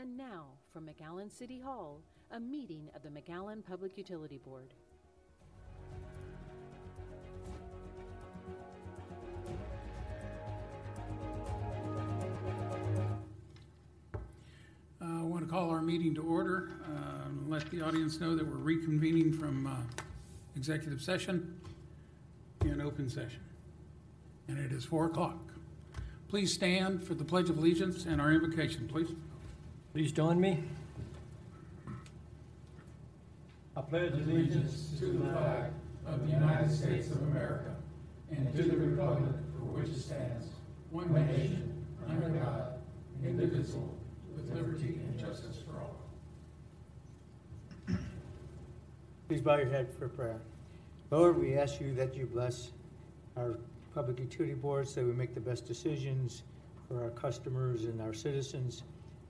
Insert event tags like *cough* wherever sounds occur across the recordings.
And now, from McAllen City Hall, a meeting of the McAllen Public Utility Board. Uh, I want to call our meeting to order, uh, and let the audience know that we're reconvening from uh, executive session in open session. And it is 4 o'clock. Please stand for the Pledge of Allegiance and our invocation, please. Please join me. I pledge allegiance to the flag of the United States of America and to the republic for which it stands, one nation, under God, indivisible, with liberty and justice for all. Please bow your head for prayer. Lord, we ask you that you bless our public utility boards so we make the best decisions for our customers and our citizens.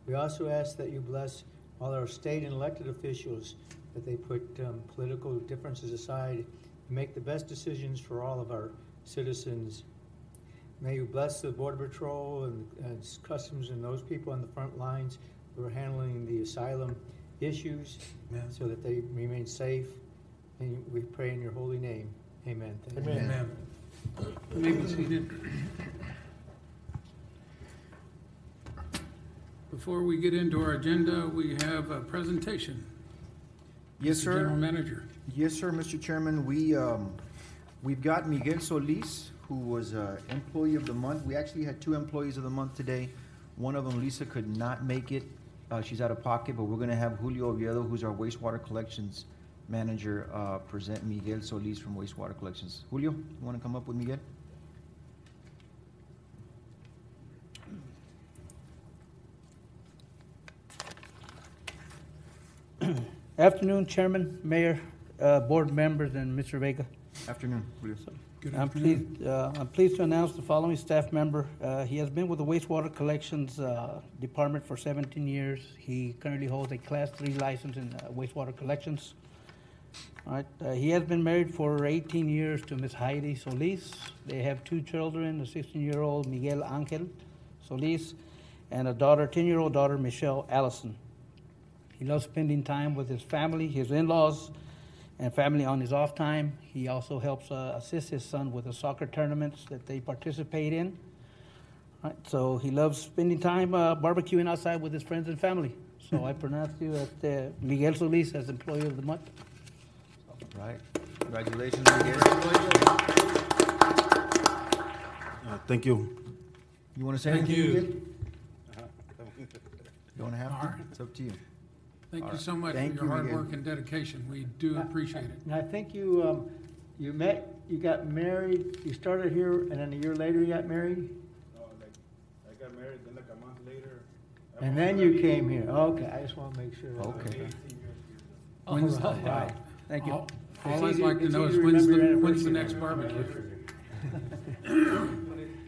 We also ask that you bless all our state and elected officials, that they put um, political differences aside and make the best decisions for all of our citizens. May you bless the Border Patrol and, and Customs and those people on the front lines who are handling the asylum issues Amen. so that they remain safe. And we pray in your holy name. Amen. Thank you. Amen. You may be Before we get into our agenda, we have a presentation. Yes, Mr. General sir. Manager. Yes, sir, Mr. Chairman. We, um, we've got Miguel Solis, who was, uh, Employee of the Month. We actually had two Employees of the Month today. One of them, Lisa, could not make it. Uh, she's out of pocket, but we're gonna have Julio Oviedo, who's our wastewater collections manager, uh, present Miguel Solis from wastewater collections. Julio, you wanna come up with Miguel? Afternoon, Chairman, Mayor, uh, board members, and Mr. Vega. Afternoon, Julio. Good I'm afternoon. pleased, uh, I'm pleased to announce the following staff member. Uh, He has been with the wastewater collections uh, department for 17 years. He currently holds a Class 3 license in uh, wastewater collections. All right, uh, he has been married for 18 years to Ms. Heidi Solis. They have two children, a 16-year-old Miguel Angel Solis, and a daughter, 10-year-old daughter, Michelle Allison. He loves spending time with his family, his in-laws, and family on his off time. He also helps uh, assist his son with the soccer tournaments that they participate in. Right, so he loves spending time uh, barbecuing outside with his friends and family. So I pronounce you as uh, Miguel Solis as Employee of the Month. Right. Congratulations, Miguel. Uh, Thank you. You wanna say Thank anything, you. Miguel? You wanna have All to? right. It's up to you. Thank All you so much for Thank your you, hard Miguel. work and dedication. We do appreciate it. And I think you, um, you met, you got married, you started here, and then a year later you got married? No, like, I got married, then like a month later. I And then you came here. Okay, I just want to make sure. Okay. Eighteen years here. All When's- right, right. Thank you. All It's all I'd easy- like to it's know is to when's remember the, when's the anniversary. next barbecue?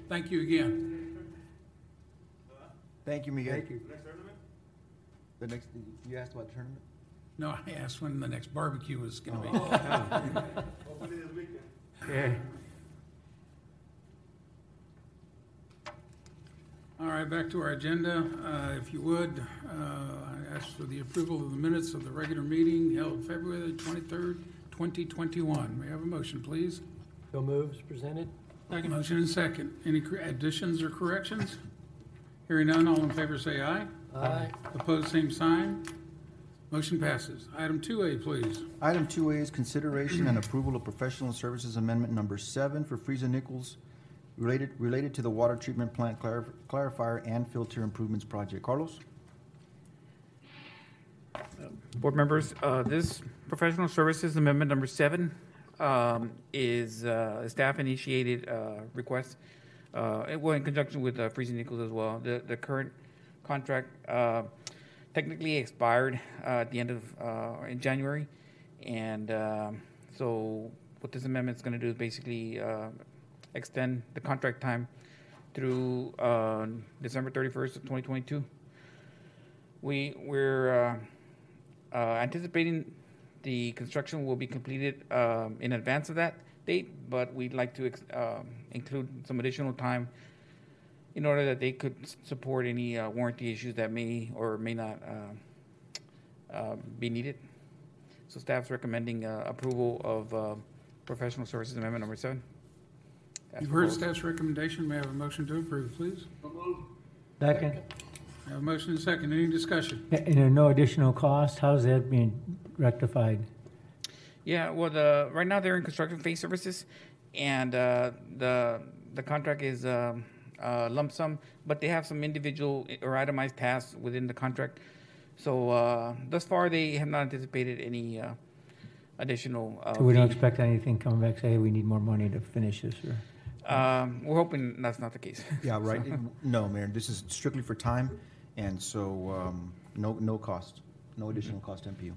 *laughs* Thank you again. Thank you, Miguel. Thank you. Next tournament? The next, you asked about the tournament? No, I asked when the next barbecue was gonna be. Hopefully *laughs* this weekend. Yeah. All right, back to our agenda. Uh, If you would, uh, I ask for the approval of the minutes of the regular meeting held February 23rd, 2021. May I have a motion, please? So moves presented? Second Motion and second. Any cor- additions or corrections? Hearing none, all in favor say aye. Aye. Opposed, same sign. Motion passes. Item 2A, please. Item two A is consideration and approval of professional services amendment number seven for Freese and Nichols related, related to the water treatment plant clarif- clarifier and filter improvements project. Carlos? Board members, uh, this professional services amendment number seven um, is uh, a staff-initiated uh, request, uh, it- well, in conjunction with uh, Freese and Nichols as well. The the current contract uh, technically expired uh, at the end of, uh, in January, and um, so what this amendment is going to do is basically uh, extend the contract time through uh, December 31st of 2022. We, we're anticipating the construction will be completed um, in advance of that date, but we'd like to ex- um, include some additional time in order that they could support any uh, warranty issues that may or may not uh, uh, be needed. So staff's recommending uh, approval of uh, professional services amendment number seven. As You've heard proposed. staff's recommendation. May I have a motion to approve, please? Second. I have a motion and a second. Any discussion? And there are no additional cost? How's that being rectified? Yeah, well, the, right now they're in construction phase services, and uh, the, the contract is um, uh, lump sum, but they have some individual or itemized tasks within the contract. So uh, thus far, they have not anticipated any uh, additional. uh, So we don't fee. expect anything coming back, say, hey, we need more money to finish this, or? Um, We're hoping that's not the case. *laughs* Yeah, right. It- No, Mayor, this is strictly for time, and so, um, no, no cost, no additional cost to MPU.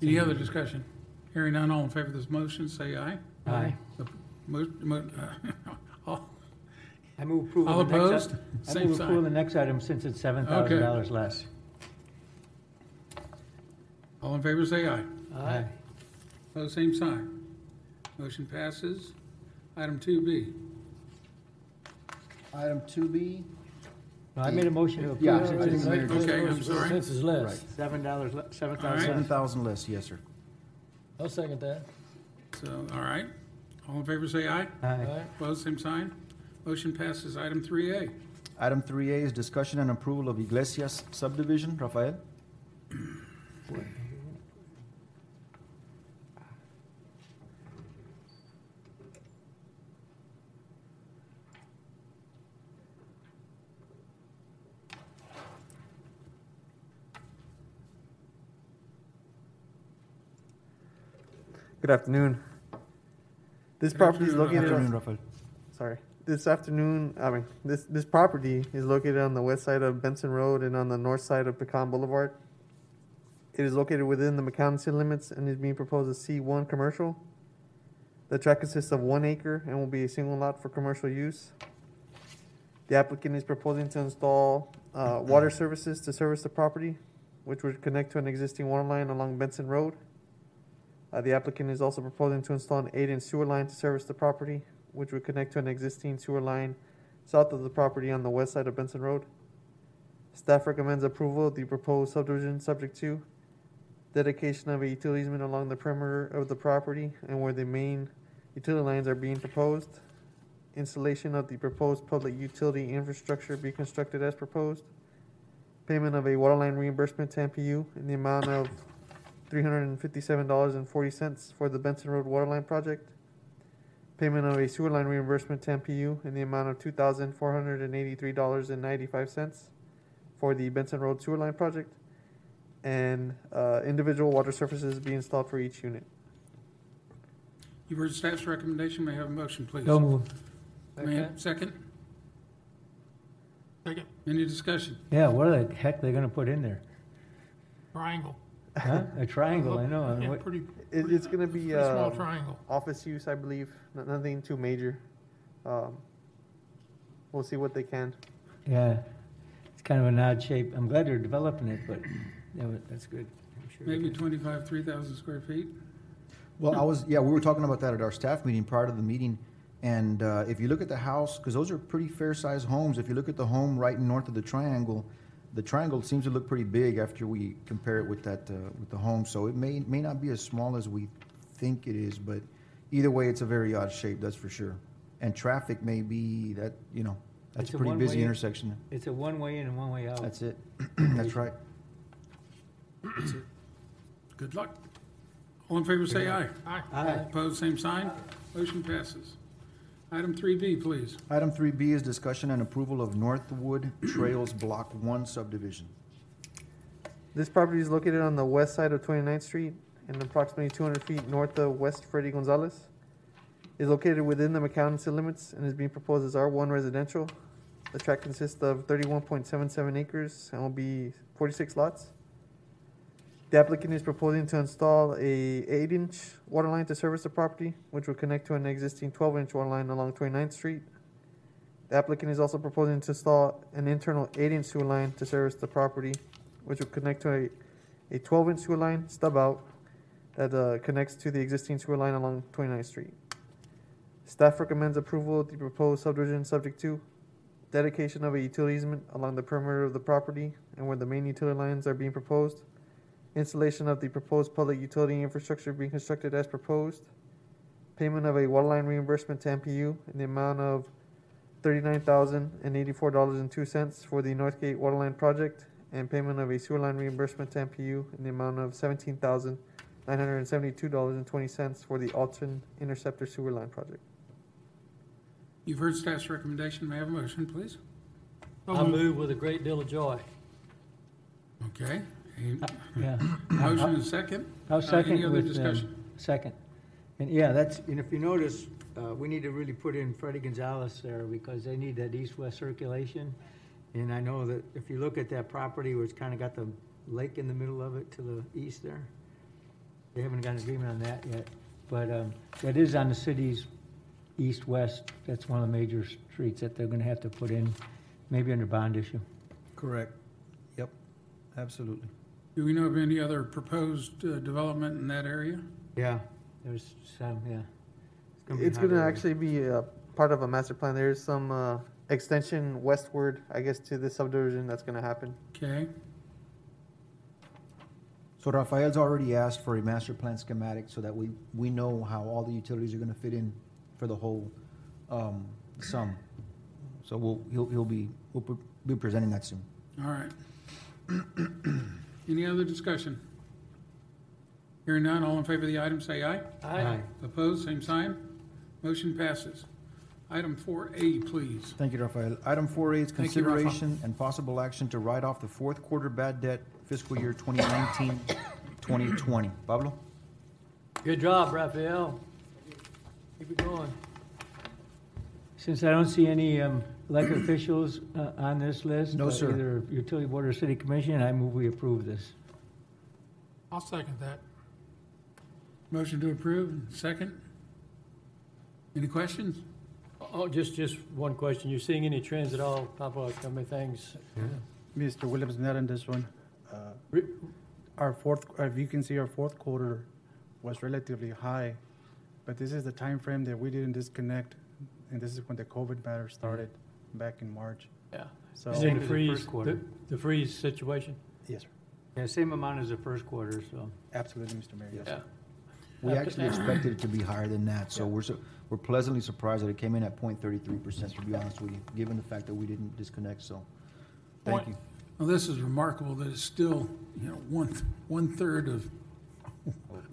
Any other discussion? Hearing none, all in favor of this motion, say aye. Aye. Mo- mo- uh, All *laughs* I move approval. all of the next opposed? i- I Same move approval of the sign. next item since it's seven thousand dollars less. All in favor, say aye. Aye. Opposed, same sign. Motion passes. Item two B. Item two B, No, I made a motion to Yeah, approve I since think it's Mayor- Okay, I'm sorry. Since it's less. Right. seven dollars, seven All right. thousand seven less. thousand less, yes, sir. I'll second that. So, all right. All in favor, say aye. Aye. Aye. Opposed, same sign. Motion passes. Item three A. Item three A is discussion and approval of Iglesias subdivision. Rafael? Good afternoon. This Good property is afternoon, located Afternoon, on, Rafael. sorry. This afternoon, I mean, this, this property is located on the west side of Benson Road and on the north side of Pecan Boulevard. It is located within the McAllen city limits and is being proposed as C one commercial. The tract consists of one acre and will be a single lot for commercial use. The applicant is proposing to install, uh, water services to service the property, which would connect to an existing water line along Benson Road. Uh, the applicant is also proposing to install an eight-inch sewer line to service the property, which would connect to an existing sewer line south of the property on the west side of Benson Road. Staff recommends approval of the proposed subdivision subject to dedication of a utility easement along the perimeter of the property and where the main utility lines are being proposed. Installation of the proposed public utility infrastructure be constructed as proposed. Payment of a water line reimbursement to MPU in the amount of three hundred and fifty-seven dollars and forty cents for the Benson Road Water Line Project. Payment of a sewer line reimbursement to MPU in the amount of two thousand four hundred and eighty-three dollars and ninety-five cents for the Benson Road Sewer Line Project. And, uh, individual water surfaces be installed for each unit. You've heard staff's recommendation. May I have a motion, please? So moved. May I- Second? Second. Any discussion? Yeah, what the heck they gonna put in there? Triangle. Huh? A triangle, I know. and Yeah, what- pretty, It, it's gonna be, pretty small uh, triangle. office use, I believe, N- nothing too major. Um, we'll see what they can. Yeah, it's kind of an odd shape. I'm glad they're developing it, but, yeah, but that's good. I'm sure they Maybe can- twenty-five, three thousand square feet? Well, I was, yeah, we were talking about that at our staff meeting prior to the meeting. And uh, if you look at the house, because those are pretty fair-sized homes, if you look at the home right north of the triangle, the triangle seems to look pretty big after we compare it with that, uh, with the home. So it may, may not be as small as we think it is, but either way, it's a very odd shape, that's for sure. And traffic may be, that, you know, that's It's a a pretty busy one-way- intersection. It's a one-way in and one-way out. That's it. *clears throat* That's right. Good luck. All in favor, say aye. Aye. Aye. Opposed, same sign. Motion passes. Item three B, please. Item three B is discussion and approval of Northwood Trails Block One subdivision. This property is located on the west side of 29th Street and approximately 200 feet north of West Freddy Gonzalez. Is located within the McAllen city limits and is being proposed as R1 residential. The tract consists of 31.77 acres and will be 46 lots. The applicant is proposing to install a 8-inch water line to service the property, which will connect to an existing 12-inch water line along 29th Street. The applicant is also proposing to install an internal 8-inch sewer line to service the property, which will connect to a, a twelve inch sewer line stub out that, uh, connects to the existing sewer line along 29th Street. Staff recommends approval of the proposed subdivision subject to dedication of a utility easement along the perimeter of the property and where the main utility lines are being proposed, installation of the proposed public utility infrastructure being constructed as proposed, payment of a water line reimbursement to MPU in the amount of thirty-nine thousand and eighty-four dollars and two cents for the Northgate Water Line Project, and payment of a sewer line reimbursement to MPU in the amount of seventeen thousand nine hundred and seventy-two dollars and twenty cents for the Alton Interceptor Sewer Line Project. You've heard staff's recommendation. May I have a motion, please? I move with a great deal of joy. Okay. A Yeah. *coughs* Motion and second. I'll Uh, second Any other with, um, discussion? Second. And yeah, that's, and if you notice, uh, we need to really put in Freddie Gonzalez there because they need that east-west circulation. And I know that if you look at that property where it's kind of got the lake in the middle of it to the east there, they haven't got an agreement on that yet. But, um, that is on the city's east-west. That's one of the major streets that they're gonna have to put in, maybe under bond issue. Correct. Yep, absolutely. Do we know of any other proposed uh, development in that area? Yeah, there's some, yeah. be It's gonna area. actually be uh part of a master plan. There is some uh, extension westward, I guess, to this subdivision that's gonna happen. Okay. So Rafael's already asked for a master plan schematic so that we, we know how all the utilities are gonna fit in for the whole, um, sum. So we'll, he'll, he'll be, we'll pre- be presenting that soon. All right. *clears throat* Any other discussion? Hearing none, all in favor of the item, say aye. Aye. Opposed, same sign. Motion passes. Item four A, please. Thank you, Rafael. Item four A is Thank you, Rafa. consideration and possible action to write off the fourth quarter bad debt fiscal year 2019-2020. Pablo? Good job, Rafael. Keep it going. Since I don't see any um, elected officials uh, on this list. No, uh, sir. Either utility board or city commission, I move we approve this. I'll second that. Motion to approve, second. Any questions? Oh, just, just one question. You seeing any trends at all, Pablo, how many things? Mr. Williams, not on this one. Uh, Our fourth, if you can see, our fourth quarter was relatively high, but this is the time frame that we didn't disconnect, and this is when the COVID matter started, back in March. Yeah. So, And Same then the the freeze, first quarter. the, the freeze situation? yes, sir. Yeah, same amount as the first quarter, so. Absolutely, Mr. Mayor, yes. Yeah. We actually expected it to be higher than that, so Yeah. we're, su- we're pleasantly surprised that it came in at 0.33 percent, to be honest with you, given the fact that we didn't disconnect, so, thank Point- you. Well, this is remarkable that it's still, you know, one, one-third of,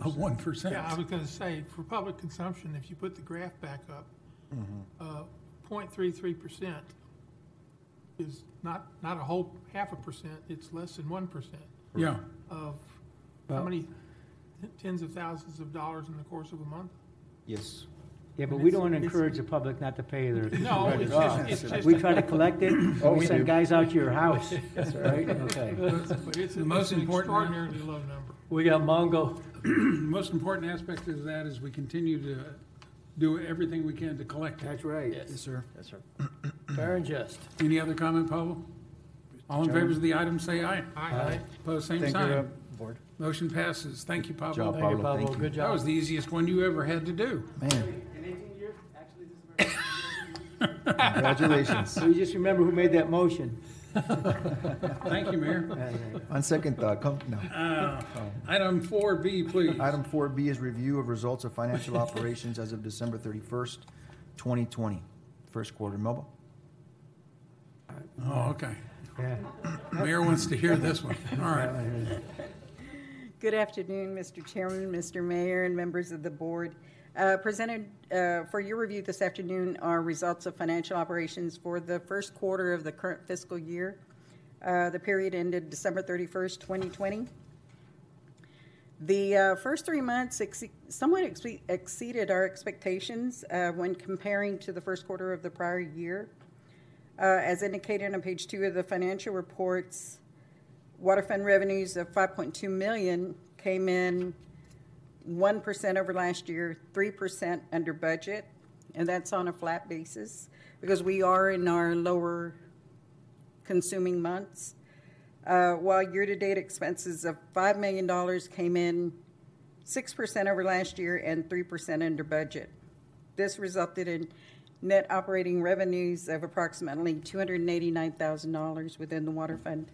of one percent. Yeah, I was gonna say, for public consumption, if you put the graph back up, uh, point three three percent is not, not a whole half a percent, it's less than one percent Yeah, of, how Well- many tens of thousands of dollars in the course of a month? Yes. Yeah, but And we don't it's- encourage the public not to pay their. No, write *laughs* it's it off. just, it's just. We try to collect it, *laughs* oh, and we we send do. guys out to your house, *laughs* That's right? Okay. But it's, The it's most an important- extraordinarily low number. We got Mongo. the *clears throat* most important aspect of that is we continue to do everything we can to collect it. That's right. Yes, sir. Yes, sir. *clears throat* fair and just. Any other comment, Pablo? All in favor of the item, say aye. Aye. Opposed, same Thank you, uh, sign. Board. Motion passes. Thank you, job, Pablo. Thank you, Pablo, Pablo, thank you. good That was job. the easiest one you ever had to do. Man. In 18 years, actually. *laughs* Congratulations. So you just remember who made that motion. *laughs* Thank you, Mayor. Yeah, yeah. On second thought, come, no. Uh, Item four B, please. Item four B is review of results of financial operations as of December thirty-first, twenty twenty. First quarter, Melba? Oh, okay. Yeah. Mayor wants to hear this one. All right. *laughs* Good afternoon, Mr. Chairman, Mr. Mayor, and members of the board. Uh, Presented uh, for your review this afternoon are results of financial operations for the first quarter of the current fiscal year. Uh, The period ended December 31st, 2020. The uh, first three months exce- somewhat exce- exceeded our expectations uh, when comparing to the first quarter of the prior year. Uh, As indicated on page two of the financial reports, Water fund revenues of 5.2 million came in 1% over last year, 3% under budget, and that's on a flat basis because we are in our lower consuming months. Uh, While year-to-date expenses of $5 million came in 6% over last year and 3% under budget. This resulted in net operating revenues of approximately $289,000 within the water fund.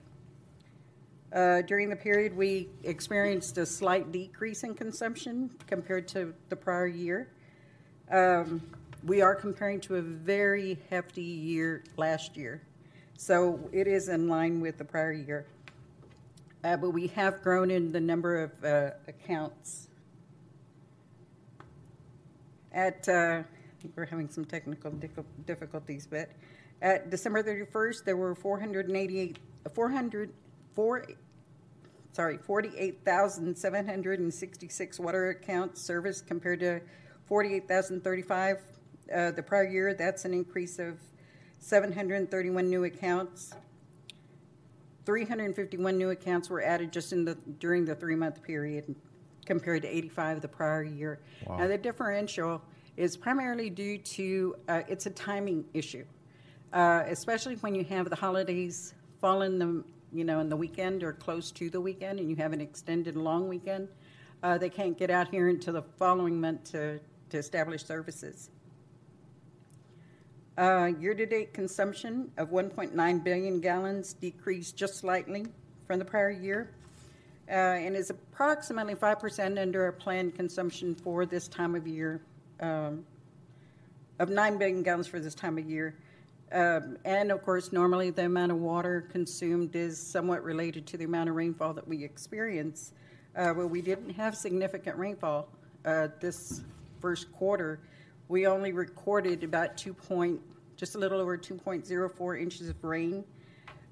Uh, During the period, we experienced a slight decrease in consumption compared to the prior year. Um, We are comparing to a very hefty year last year, so it is in line with the prior year. Uh, But we have grown in the number of uh, accounts. At, uh, we're having some technical difficulties, but at December 31st, there were 488, 400, four, sorry, 48,766 water accounts serviced compared to 48,035 uh, the prior year. That's an increase of 731 new accounts. 351 new accounts were added just in the, during the three-month period compared to 85 the prior year. Now, the differential is primarily due to, uh, it's a timing issue, uh, especially when you have the holidays fall in the, you know, in the weekend or close to the weekend, and you have an extended long weekend. Uh, They can't get out here until the following month to, to establish services. Uh, Year-to-date consumption of 1.9 billion gallons decreased just slightly from the prior year uh, and is approximately 5% under our planned consumption for this time of year, um, of 9 billion gallons for this time of year. Um, And of course, normally the amount of water consumed is somewhat related to the amount of rainfall that we experience. Uh, Well, we didn't have significant rainfall uh, this first quarter. We only recorded about 2 point, just a little over 2.04 inches of rain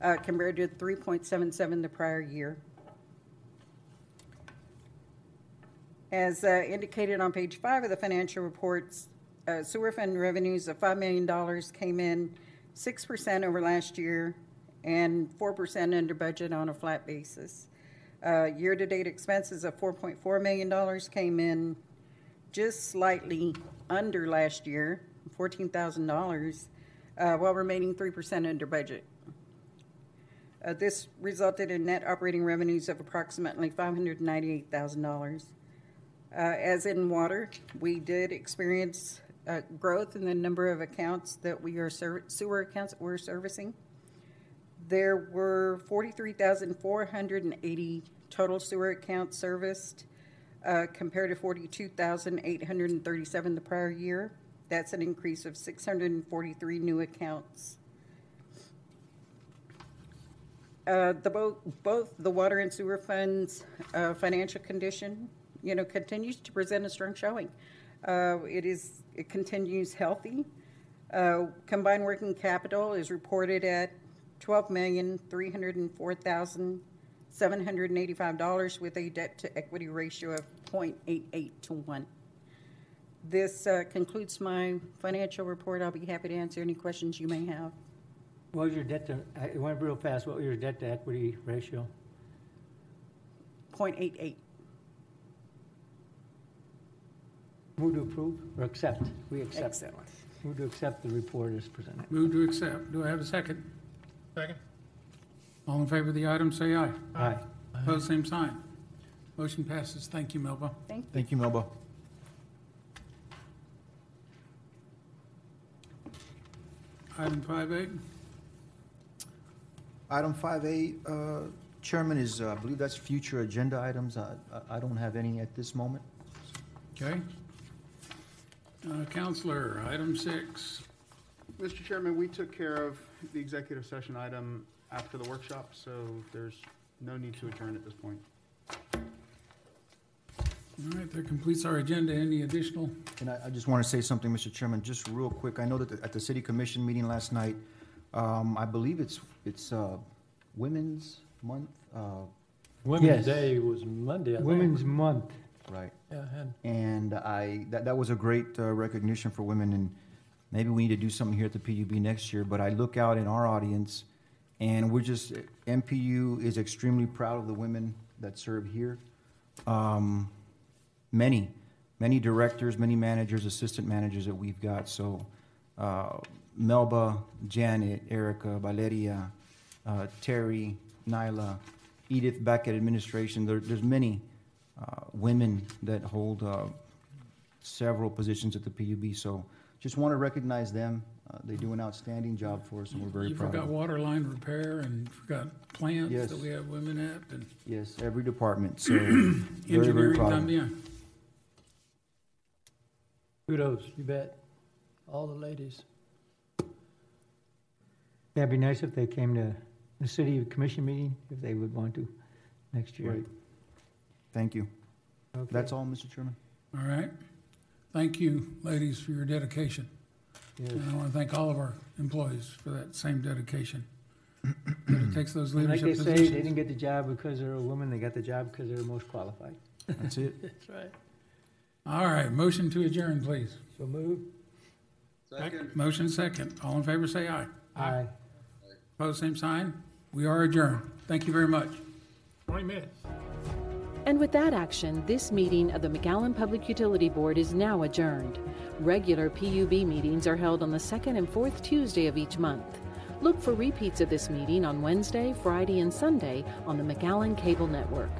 uh, compared to 3.77 the prior year. As uh, indicated on page five of the financial reports, uh, sewer fund revenues of $5 million came in 6% over last year and 4% under budget on a flat basis. Uh, Year-to-date expenses of $4.4 million came in just slightly under last year, $14,000, uh, while remaining 3% under budget. Uh, This resulted in net operating revenues of approximately $598,000. Uh, As in water, we did experience uh, growth in the number of accounts that we are, ser- sewer accounts that we're servicing. There were 43,480 total sewer accounts serviced, uh, compared to 42,837 the prior year. That's an increase of 643 new accounts. Uh, The both, both the water and sewer funds' uh, financial condition, you know, continues to present a strong showing. Uh, It is, it continues healthy. Uh, Combined working capital is reported at $12,304,785 with a debt-to-equity ratio of .88 to 1. This uh, concludes my financial report. I'll be happy to answer any questions you may have. What was your debt to, it went real fast, what was your debt to equity ratio? .88. Move to approve or accept? We accept. Accept. Move to accept the report as presented. Move to accept. Do I have a second? Second? All in favor of the item, say aye. Aye. Opposed, same sign. Motion passes. Thank you, Melba. Thank you. Thank you, Melba. Item five eight. Item five A, uh, Chairman, is, uh, I believe that's future agenda items. I, I- I don't have any at this moment. Okay. Uh, Counselor, item six. Mr. Chairman, we took care of the executive session item after the workshop, so there's no need to adjourn at this point. All right, that completes our agenda. Any additional? And I, I just want to say something, Mr. Chairman, just real quick. I know that the- at the city commission meeting last night, um, I believe it's, it's, uh, Women's Month, uh, Women's Yes. Day was Monday, I think. Women's Month. Right? Yeah, and And I, that, that was a great uh, recognition for women, and maybe we need to do something here at the PUB next year. But I look out in our audience, and we're just, MPU is extremely proud of the women that serve here. Um, many, many directors, many managers, assistant managers that we've got. So uh, Melba, Janet, Erica, Valeria, uh, Terry, Nyla, Edith back at administration. There, there's many women that hold uh, several positions at the PUB. So just want to recognize them. Uh, They do an outstanding job for us, and we're very You proud forgot of them. water line repair and forgot plants Yes. that we have women at and Yes, every department, so *clears throat* very, very engineering proud of them. también. Kudos, you bet. All the ladies. Yeah, it'd be nice if they came to the city commission meeting, if they would want to, next year. Right. Thank you. Okay. That's all, Mr. Chairman. All right. Thank you, ladies, for your dedication. Yes. And I want to thank all of our employees for that same dedication. *clears throat* That it takes those And Like leadership they say, they didn't get the job because they're a woman, they got the job because they're most qualified. That's it. *laughs* That's right. All right, motion to adjourn, please. So move. Second. Motion second. All in favor, say aye. Aye. Opposed, same sign. We are adjourned. Thank you very much. Twenty minutes. And with that action, this meeting of the McAllen Public Utility Board is now adjourned. Regular PUB meetings are held on the second and fourth Tuesday of each month. Look for repeats of this meeting on Wednesday, Friday, and Sunday on the McAllen Cable Network.